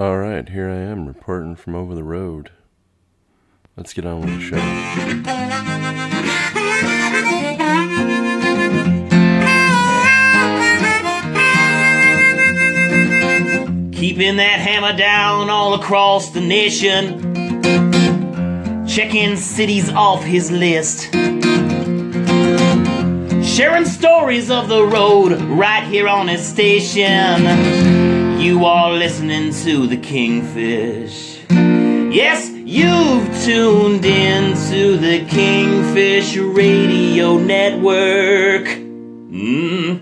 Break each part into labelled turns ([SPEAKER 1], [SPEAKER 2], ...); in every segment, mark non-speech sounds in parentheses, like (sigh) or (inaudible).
[SPEAKER 1] All right, here I am reporting from over the road. Let's get on with the show.
[SPEAKER 2] Keeping that hammer down all across the nation. Checking cities off his list. Sharing stories of the road right here on his station. You are listening to the Kingfish. Yes, you've tuned in to the Kingfish Radio Network. Mm.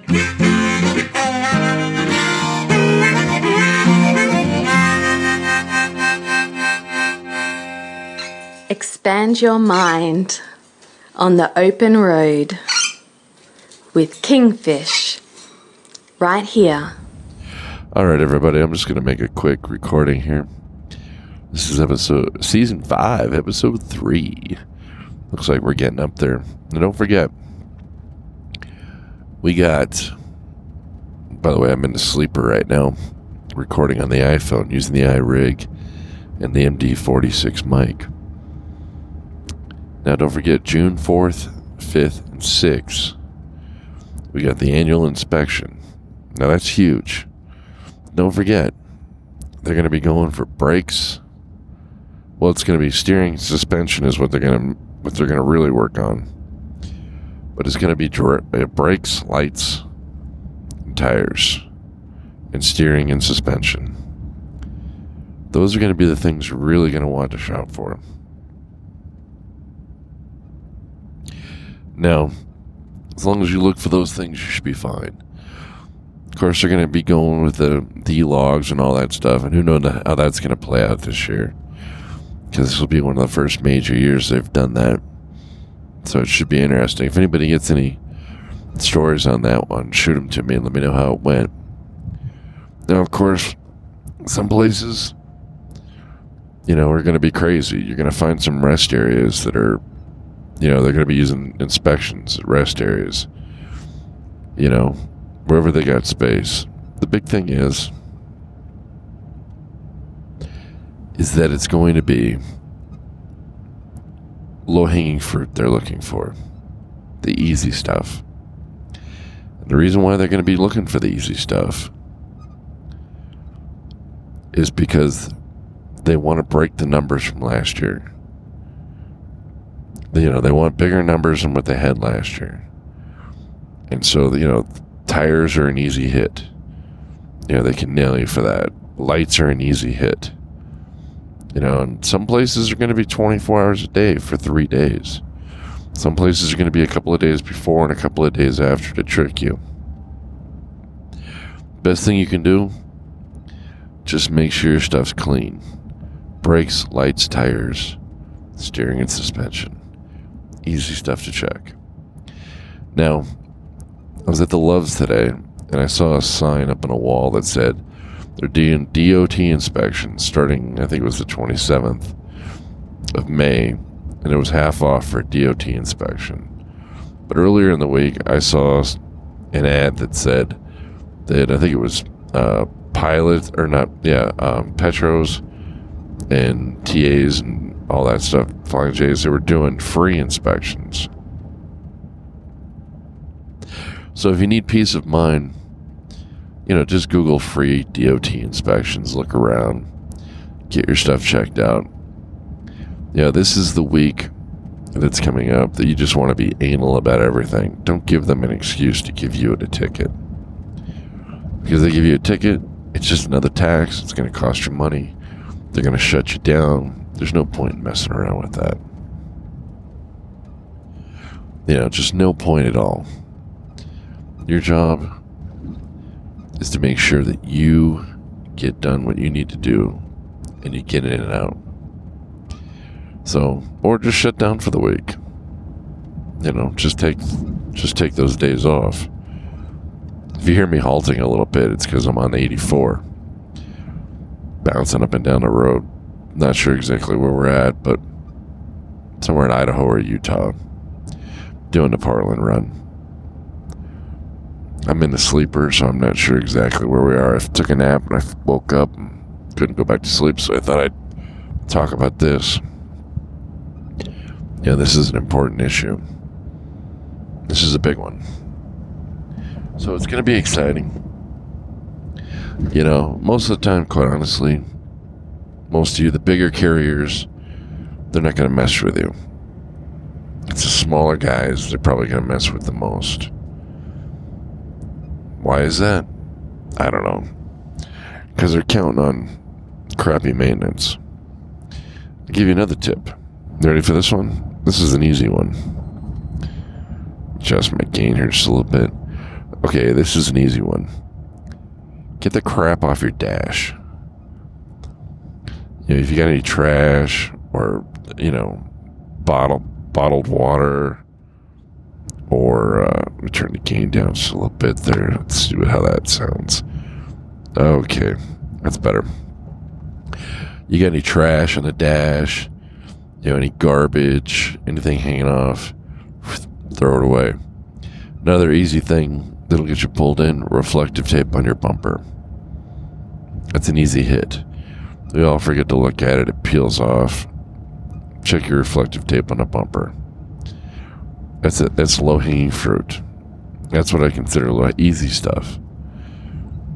[SPEAKER 3] Expand your mind on the open road with Kingfish right here.
[SPEAKER 1] All right, everybody, I'm just going to make a quick recording here. This is episode, season five, episode three. Looks like we're getting up there. And don't forget, we got, by the way, I'm in the sleeper right now, recording on the iPhone using the iRig and the MD46 mic. Now, don't forget, June 4th, 5th, and 6th, we got the annual inspection. Now, that's huge. Don't forget, they're going to be going for brakes. Well, it's going to be steering, suspension is what they're going to what they're going to really work on. But it's going to be dr- uh, brakes, lights, and tires, and steering and suspension. Those are going to be the things you're really going to want to shop for. Now, as long as you look for those things, you should be fine. Of course, they're going to be going with the D logs and all that stuff, and who knows how that's going to play out this year. Because this will be one of the first major years they've done that. So it should be interesting. If anybody gets any stories on that one, shoot them to me and let me know how it went. Now, of course, some places, you know, are going to be crazy. You're going to find some rest areas that are you know, they're going to be using inspections at rest areas, you know, wherever they got space. The big thing is, is that it's going to be low hanging fruit they're looking for, the easy stuff. And the reason why they're going to be looking for the easy stuff is because they want to break the numbers from last year you know, they want bigger numbers than what they had last year. And so, you know, tires are an easy hit. You know, they can nail you for that. Lights are an easy hit. You know, and some places are going to be 24 hours a day for three days. Some places are going to be a couple of days before and a couple of days after to trick you. Best thing you can do, just make sure your stuff's clean. Brakes, lights, tires, steering, and suspension easy stuff to check. Now, I was at the Loves today, and I saw a sign up on a wall that said they're doing DOT inspections starting, I think it was the 27th of May, and it was half off for DOT inspection. But earlier in the week, I saw an ad that said that I think it was uh, Pilot, or not, yeah, um, Petros and TAs and all that stuff, Flying J's, they were doing free inspections. So if you need peace of mind, you know, just Google free DOT inspections, look around, get your stuff checked out. Yeah, this is the week that's coming up that you just want to be anal about everything. Don't give them an excuse to give you a ticket. Because they give you a ticket, it's just another tax, it's going to cost you money. They're going to shut you down. There's no point in messing around with that. You know, just no point at all. Your job is to make sure that you get done what you need to do and you get in and out. So, or just shut down for the week. You know, just take just take those days off. If you hear me halting a little bit, it's because I'm on 84, bouncing up and down the road. Not sure exactly where we're at, but somewhere in Idaho or Utah, doing the Portland run. I'm in the sleeper, so I'm not sure exactly where we are. I took a nap and I woke up. And couldn't go back to sleep, so I thought I'd talk about this. Yeah, this is an important issue. This is a big one. So it's going to be exciting. You know, most of the time, quite honestly, most of you, the bigger carriers, they're not going to mess with you. It's the smaller guys, they're probably going to mess with the most. Why is that? I don't know. Because they're counting on crappy maintenance. I'll give you another tip. You ready for this one? This is an easy one. Adjust my gain here just a little bit. Okay, this is an easy one. Get the crap off your dash. You know, if you got any trash or, you know, bottle bottled water or uh, me turn the gain down just a little bit there. Let's see how that sounds. Okay, that's better. You got any trash on the dash? You know, any garbage, anything hanging off? Throw it away. Another easy thing that'll get you pulled in reflective tape on your bumper. That's an easy hit. We all forget to look at it, it peels off. Check your reflective tape on a bumper. That's it. That's low hanging fruit. That's what I consider low, easy stuff.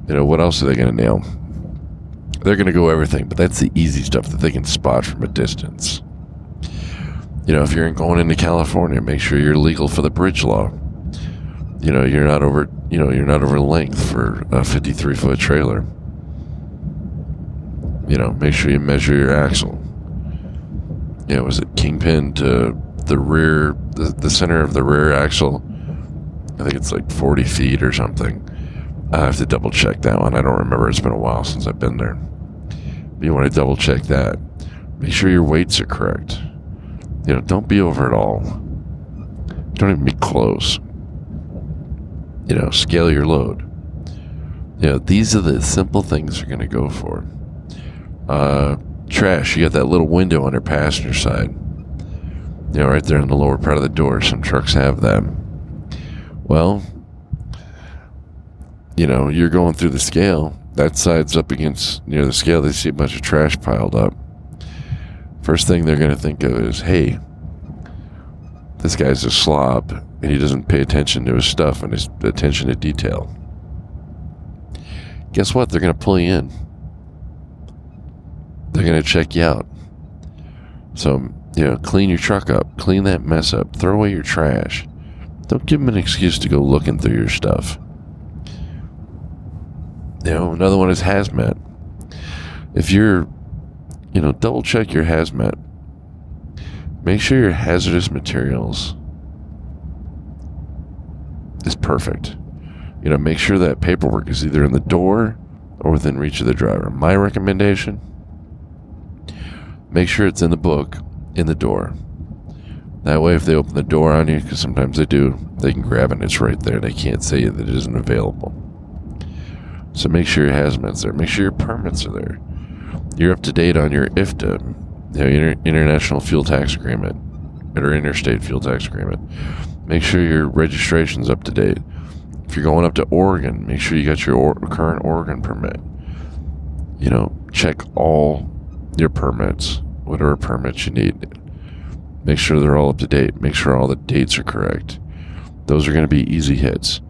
[SPEAKER 1] You know, what else are they going to nail? They're going to go everything, but that's the easy stuff that they can spot from a distance. You know, if you're going into California, make sure you're legal for the bridge law. You know, you're not over. You know, you're not over length for a 53 foot trailer. You know, make sure you measure your axle. Yeah, was it kingpin to the rear, the, the center of the rear axle? I think it's like 40 feet or something. I have to double check that one. I don't remember. It's been a while since I've been there. But you want to double check that. Make sure your weights are correct. You know, don't be over at all. Don't even be close. You know, scale your load. You know, these are the simple things you're going to go for. Uh, trash, you got that little window on your passenger side. You know, right there in the lower part of the door. Some trucks have that. Well, you know, you're going through the scale. That side's up against near the scale. They see a bunch of trash piled up. First thing they're going to think of is, hey, this guy's a slob and he doesn't pay attention to his stuff and his attention to detail. Guess what? They're going to pull you in. They're going to check you out. So, you know, clean your truck up, clean that mess up, throw away your trash. Don't give them an excuse to go looking through your stuff. You know, another one is hazmat. If you're, you know, double check your hazmat. Make sure your hazardous materials is perfect. You know, make sure that paperwork is either in the door or within reach of the driver. My recommendation make sure it's in the book in the door. That way, if they open the door on you, because sometimes they do, they can grab it and it's right there. They can't say that it isn't available. So make sure your hazmat's there. Make sure your permits are there. You're up to date on your IFTA, you know, Inter- International Fuel Tax Agreement, or Interstate Fuel Tax Agreement. Make sure your registration's up to date. If you're going up to Oregon, make sure you got your or- current Oregon permit. You know, check all your permits, whatever permits you need. Make sure they're all up to date. Make sure all the dates are correct. Those are going to be easy hits.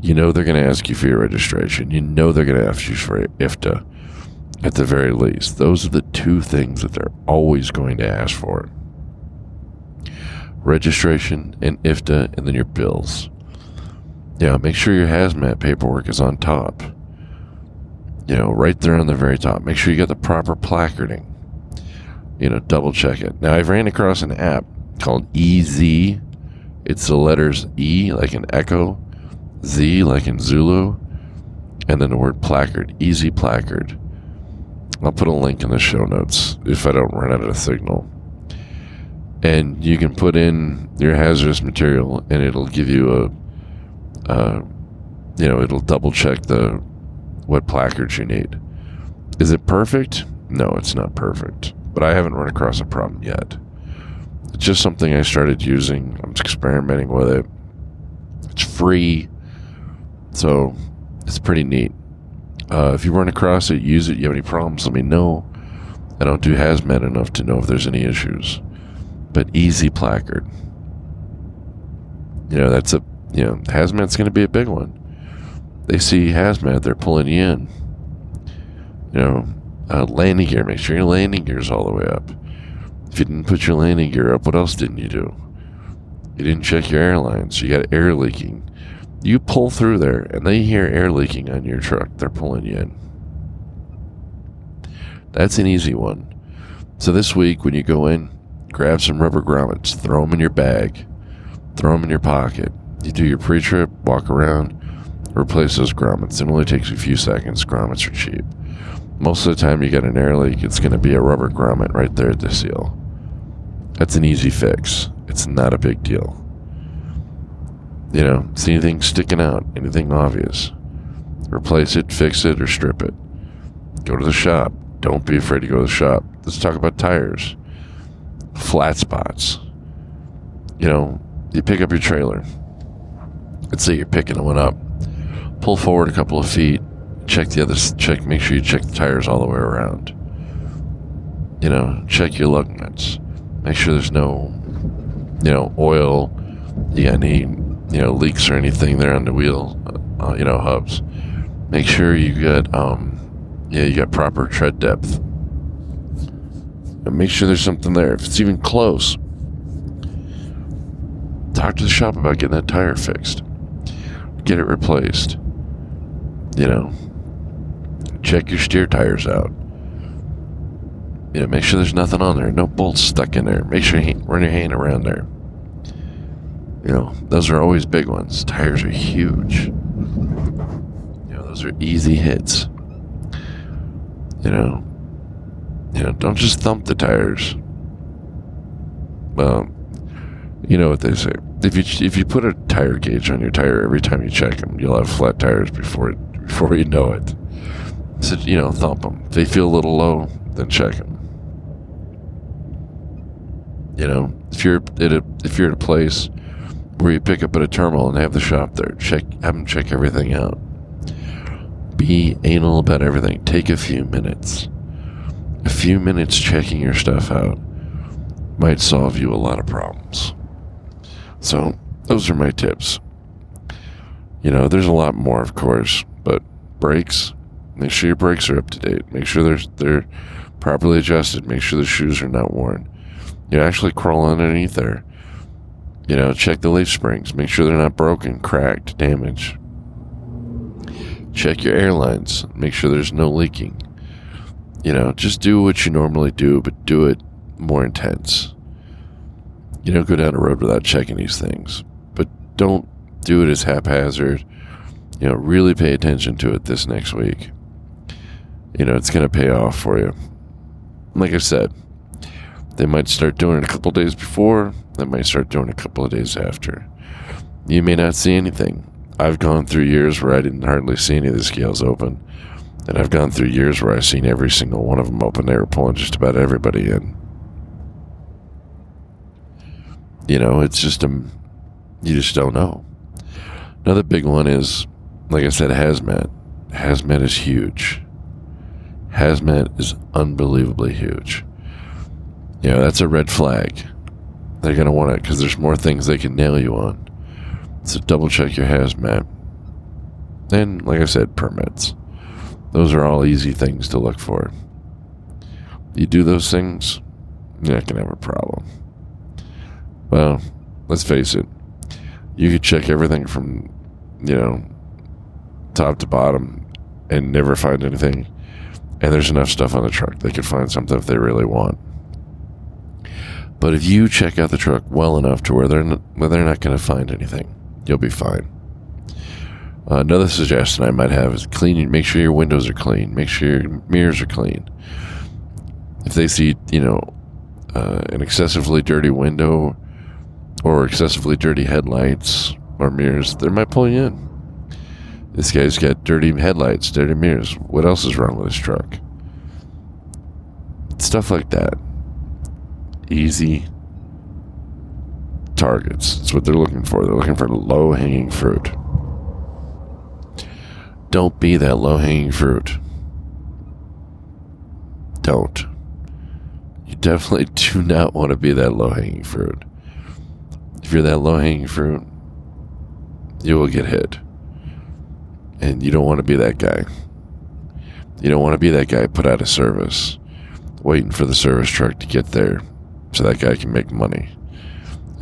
[SPEAKER 1] You know they're going to ask you for your registration. You know they're going to ask you for IFTA at the very least. Those are the two things that they're always going to ask for registration and IFTA, and then your bills. Yeah, make sure your hazmat paperwork is on top. You know, right there on the very top. Make sure you got the proper placarding. You know, double check it. Now, I've ran across an app called EZ. It's the letters E, like an echo, Z, like in Zulu, and then the word placard, Easy Placard. I'll put a link in the show notes if I don't run out of signal. And you can put in your hazardous material, and it'll give you a, you know, it'll double check the what placards you need. Is it perfect? No, it's not perfect. But I haven't run across a problem yet. It's just something I started using. I'm experimenting with it. It's free, so it's pretty neat. Uh, if you run across it, use it. You have any problems, let me know. I don't do hazmat enough to know if there's any issues. But easy placard. You know, that's a, you know, hazmat's going to be a big one. They see hazmat, they're pulling you in. You know, uh, landing gear, make sure your landing gear's all the way up. If you didn't put your landing gear up, what else didn't you do? You didn't check your airlines. You got air leaking. You pull through there and they hear air leaking on your truck. They're pulling you in. That's an easy one. So this week, when you go in, grab some rubber grommets, throw them in your bag, throw them in your pocket. You do your pre trip, walk around, replace those grommets. It only takes a few seconds. Grommets are cheap. Most of the time, you get an air leak, it's going to be a rubber grommet right there at the seal. That's an easy fix. It's not a big deal. You know, see anything sticking out, anything obvious. Replace it, fix it, or strip it. Go to the shop. Don't be afraid to go to the shop. Let's talk about tires. Flat spots. You know, you pick up your trailer. Let's say you're picking one up. Pull forward a couple of feet. Check the other. Check. Make sure you check the tires all the way around. You know, check your lug nuts. Make sure there's no, you know, oil. Got any, you know, leaks or anything there on the wheel. Uh, you know, hubs. Make sure you got, um, yeah, you got proper tread depth. And make sure there's something there. If it's even close, talk to the shop about getting that tire fixed. Get it replaced. You know, check your steer tires out. You know, make sure there's nothing on there, no bolts stuck in there. Make sure you run your hand around there. You know, those are always big ones. Tires are huge. You know, those are easy hits. You know, you know, don't just thump the tires. Well, you know what they say. If you if you put a tire gauge on your tire every time you check them, you'll have flat tires before before you know it. So you know, thump them. If they feel a little low, then check them. You know, if you're at a if you're at a place where you pick up at a terminal and have the shop there, check have them check everything out. Be anal about everything. Take a few minutes. A few minutes checking your stuff out might solve you a lot of problems. So, those are my tips. You know, there's a lot more, of course, but brakes, make sure your brakes are up to date. Make sure they're, they're properly adjusted. Make sure the shoes are not worn. You actually crawl underneath there. You know, check the leaf springs. Make sure they're not broken, cracked, damaged. Check your airlines. Make sure there's no leaking. You know, just do what you normally do, but do it more intense. You don't go down the road without checking these things, but don't do it as haphazard. You know, really pay attention to it this next week. You know, it's going to pay off for you. Like I said, they might start doing it a couple days before, they might start doing it a couple of days after. You may not see anything. I've gone through years where I didn't hardly see any of the scales open. And I've gone through years where I've seen every single one of them open. They were pulling just about everybody in. You know, it's just a, you just don't know. Another big one is, like I said, hazmat. Hazmat is huge. Hazmat is unbelievably huge. You know, that's a red flag. They're going to want it because there's more things they can nail you on. So double check your hazmat. And, like I said, permits. Those are all easy things to look for. You do those things, you're not going to have a problem. Well, let's face it. You could check everything from, you know, top to bottom and never find anything. And there's enough stuff on the truck. They could find something if they really want. But if you check out the truck well enough to where they're not, they're not going to find anything, you'll be fine. Uh, another suggestion I might have is clean. Make sure your windows are clean. Make sure your mirrors are clean. If they see, you know, uh, an excessively dirty window or excessively dirty headlights or mirrors, they might pull you in. This guy's got dirty headlights, dirty mirrors. What else is wrong with his truck? Stuff like that. Easy targets. That's what they're looking for. They're looking for low hanging fruit. don't be that low hanging fruit. Don't. You definitely (laughs) do not want to be that low hanging fruit. If you're that low hanging fruit, you will get hit. And you don't want to be that guy. You don't want to be that guy put out of service, waiting for the service truck to get there so that guy can make money.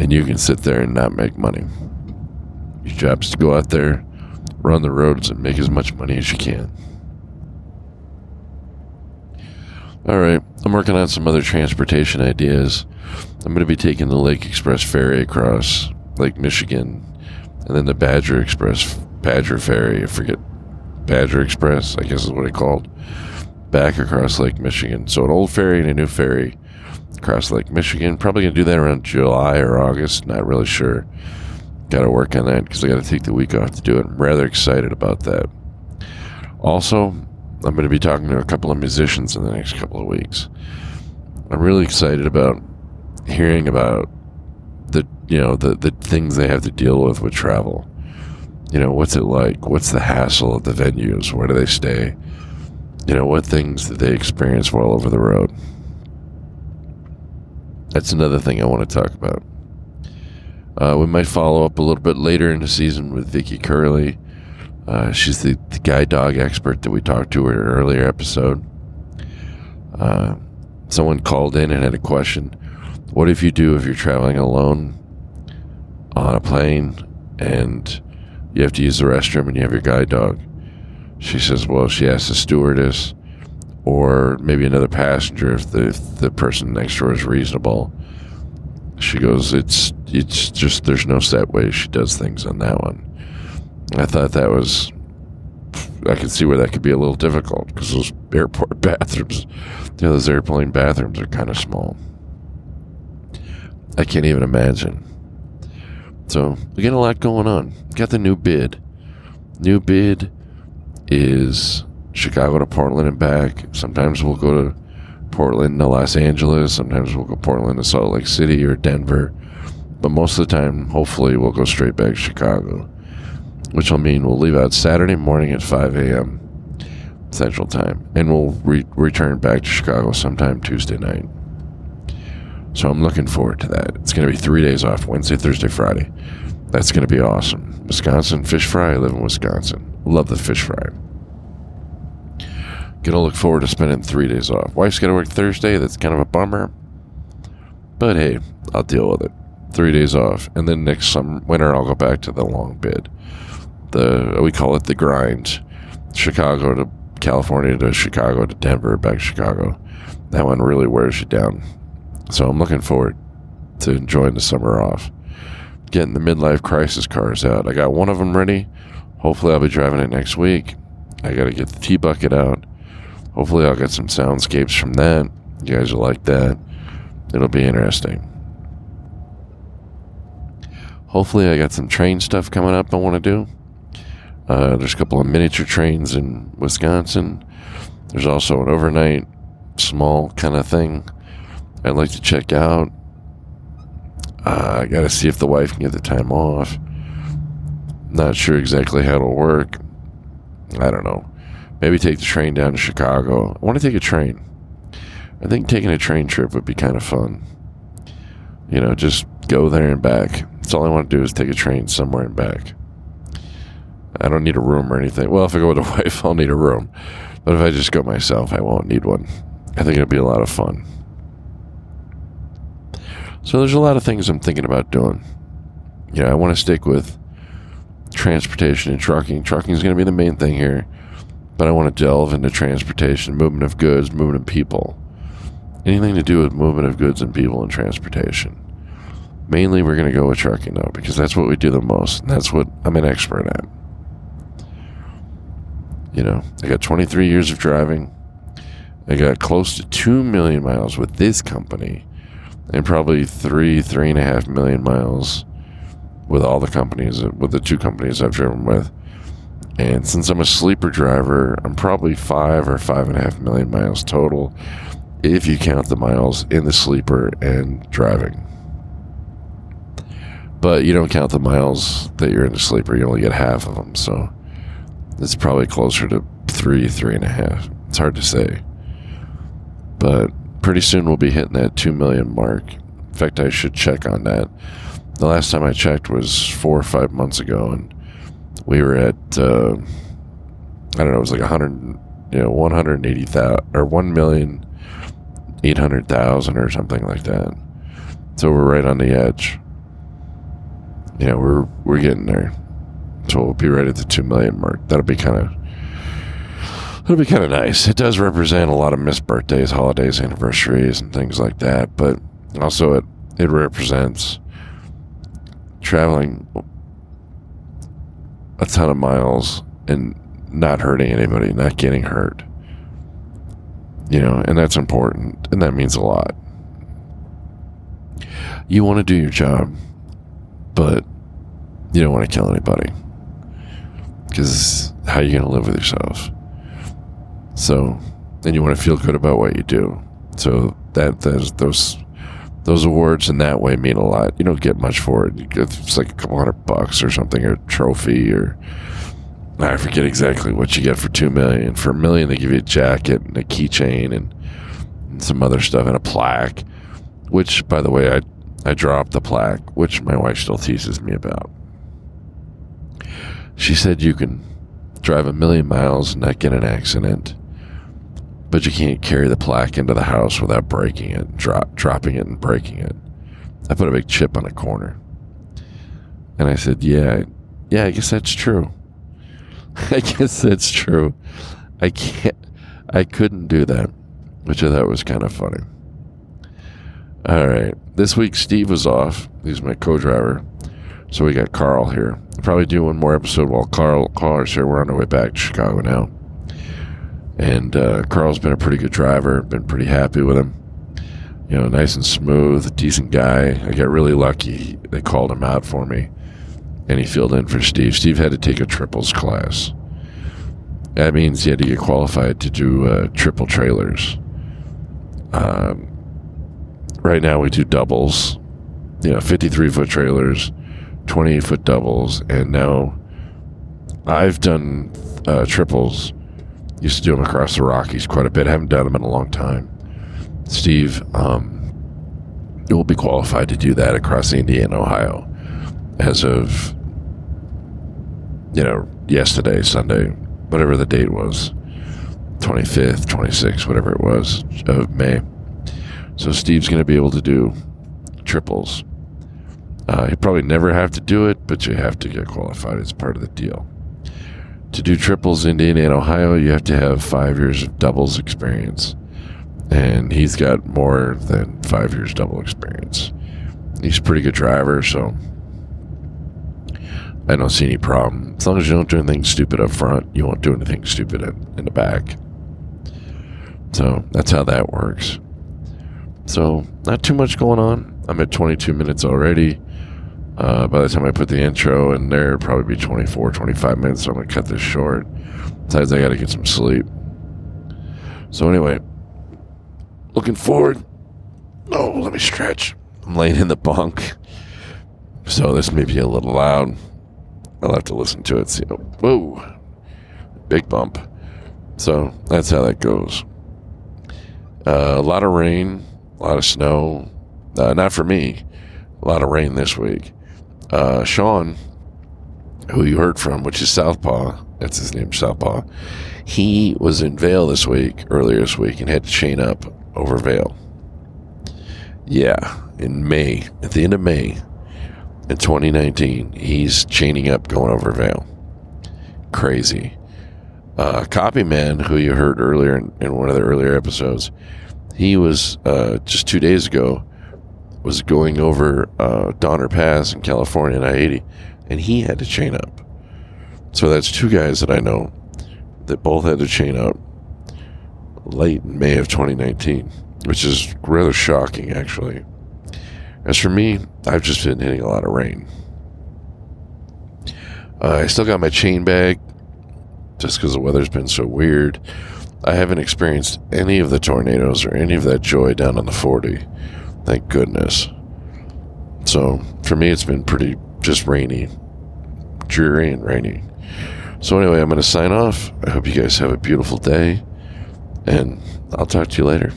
[SPEAKER 1] And you can sit there and not make money. Your job is to go out there, run the roads, and make as much money as you can. All right, I'm working on some other transportation ideas. I'm going to be taking the Lake Express ferry across Lake Michigan, and then the Badger Express Badger ferry. I forget Badger Express, I guess is what it called. Back across Lake Michigan. So an old ferry and a new ferry across Lake Michigan. Probably gonna do that around July or August. Not really sure. Got to work on that because I got to take the week off to do it. I'm rather excited about that. Also, I'm going to be talking to a couple of musicians in the next couple of weeks. I'm really excited about hearing about the you know the the things they have to deal with with travel. You know, what's it like? What's the hassle of the venues? Where do they stay? You know, what things did they experience while over the road? That's another thing I want to talk about. Uh, we might follow up a little bit later in the season with Vicky Curley. Uh, she's the, the, guide dog expert that we talked to in an earlier episode. Uh, someone called in and had a question. What if you do if you're traveling alone on a plane and you have to use the restroom and you have your guide dog? She says, well, she asks the stewardess or maybe another passenger if the, if the person next door is reasonable. She goes, it's it's just there's no set way she does things on that one. I thought that was I could see where that could be a little difficult because those airport (laughs) bathrooms, you know, those airplane bathrooms are kind of small. I can't even imagine. So we got a lot going on. Got the new bid. New bid is Chicago to Portland and back. Sometimes we'll go to Portland to Los Angeles. Sometimes we'll go Portland to Salt Lake City or Denver. But most of the time, hopefully, we'll go straight back to Chicago, which will mean we'll leave out Saturday morning at 5 a.m. Central Time, and we'll re- return back to Chicago sometime Tuesday night. So I'm looking forward to that. It's going to be three days off Wednesday, Thursday, Friday. That's going to be awesome. Wisconsin fish fry. I live in Wisconsin. Love the fish fry. Gonna look forward to spending three days off. Wife's gotta work Thursday. That's kind of a bummer. But hey, I'll deal with it. Three days off. And then next summer, winter, I'll go back to the long bid. The, we call it the grind. Chicago to California to Chicago to Denver, back to Chicago. That one really wears you down. So I'm looking forward to enjoying the summer off. Getting the midlife crisis cars out. I got one of them ready. Hopefully, I'll be driving it next week. I got to get the T bucket out. Hopefully, I'll get some soundscapes from that. You guys will like that. It'll be interesting. Hopefully, I got some train stuff coming up I want to do. Uh, there's a couple of miniature trains in Wisconsin. There's also an overnight, small kind of thing I'd like to check out. Uh, I got to see if the wife can get the time off. Not sure exactly how it'll work. I don't know. Maybe take the train down to Chicago. I want to take a train. I think taking a train trip would be kind of fun. You know, just go there and back. That's all I want to do is take a train somewhere and back. I don't need a room or anything. Well, if I go with a (laughs) wife, I'll need a room. But if I just go myself, I won't need one. I think it'll be a lot of fun. So there's a lot of things I'm thinking about doing. You know, I want to stick with transportation and trucking. Trucking is going to be the main thing here but I want to delve into transportation, movement of goods, movement of people. Anything to do with movement of goods and people and transportation. Mainly, we're going to go with trucking, though, because that's what we do the most. And that's what I'm an expert at. You know, I got 23 years of driving. I got close to 2 million miles with this company, and probably three, three and a half million miles with all the companies, with the two companies I've driven with. And since I'm a sleeper driver, I'm probably five or five and a half million miles total if you count the miles in the sleeper and driving. But you don't count the miles that you're in the sleeper, you only get half of them. So It's probably closer to three, three and a half. It's hard to say. But pretty soon we'll be hitting that 2 million mark. In fact, I should check on that. The last time I checked was four or five months ago, and we were at, uh, I don't know, it was like 100, you know, 180,000 or 1 million 800,000 or something like that. So we're right on the edge. Yeah, we're we're getting there. So we'll be right at the 2 million mark. That'll be kind of It'll be kind of nice. It does represent a lot of missed birthdays, holidays, anniversaries, and things like that. But also, it it represents traveling a ton of miles and not hurting anybody, not getting hurt. You know, and that's important, and that means a lot. You want to do your job, but you don't want to kill anybody. Because how are you going to live with yourself? So, and you want to feel good about what you do. So that those those awards in that way mean a lot. You don't get much for it. It's like a couple hundred bucks or something, or a trophy, or I forget exactly what you get for two million. For a million, they give you a jacket and a keychain and, and some other stuff and a plaque. Which, by the way, I I dropped the plaque, which my wife still teases me about. She said you can drive a million miles and not get an accident but you can't carry the plaque into the house without breaking it, drop, dropping it, and breaking it. I put a big chip on a corner. And I said, Yeah, yeah, I guess that's true. (laughs) I guess that's true. I can't, I couldn't do that, which I thought was kind of funny. All right. This week, Steve was off. He's my co driver. So we got Carl here. probably do one more episode while Carl, Carl is here. We're on our way back to Chicago now. And uh, Carl's been a pretty good driver. Been pretty happy with him. You know, nice and smooth, decent guy. I got really lucky. They called him out for me, and he filled in for Steve. Steve had to take a triples class. That means he had to get qualified to do uh, triple trailers. Um, right now, we do doubles. You know, 53 foot trailers, 28 foot doubles, and now I've done uh, triples Used to do them across the Rockies quite a bit. I Haven't done them in a long time. Steve um, will be qualified to do that across Indiana and Ohio as of, you know, yesterday, Sunday, whatever the date was 25th, 26th, whatever it was of May. So Steve's going to be able to do triples. Uh, he probably never have to do it, but you have to get qualified. It's part of the deal to do triples in Indiana Ohio, you have to have five years of doubles experience. And he's got more than five years double experience. He's a pretty good driver, so I don't see any problem. As long as you don't do anything stupid up front, you won't do anything stupid in, in the back. So that's how that works. So, not too much going on. I'm at 22 minutes already. Uh, by the time I put the intro in there, it'll probably be 24, 25 minutes, so I'm going to cut this short. Besides, I got to get some sleep. So, anyway, looking forward. Oh, let me stretch. I'm laying in the bunk. So, this may be a little loud. I'll have to listen to it. See, oh, whoa, big bump. So, that's how that goes. Uh, a lot of rain, a lot of snow. Uh, not for me. A lot of rain this week uh, Sean, who you heard from, which is Southpaw, that's his name, Southpaw, he was in Vail this week, earlier this week, and had to chain up over Vail. Yeah, in May, at the end of May in 2019, he's chaining up going over Vail. Crazy. Uh, Copyman, who you heard earlier in, in, one of the earlier episodes, he was uh, just two days ago was going over uh, Donner Pass in California in I 80, and he had to chain up. So that's two guys that I know that both had to chain up late in May of 2019, which is rather shocking, actually. As for me, I've just been hitting a lot of rain. Uh, I still got my chain bag just because the weather's been so weird. I haven't experienced any of the tornadoes or any of that joy down on the 40. Thank goodness. So for me, it's been pretty just rainy, dreary and rainy. So, anyway, I'm going to sign off. I hope you guys have a beautiful day, and I'll talk to you later.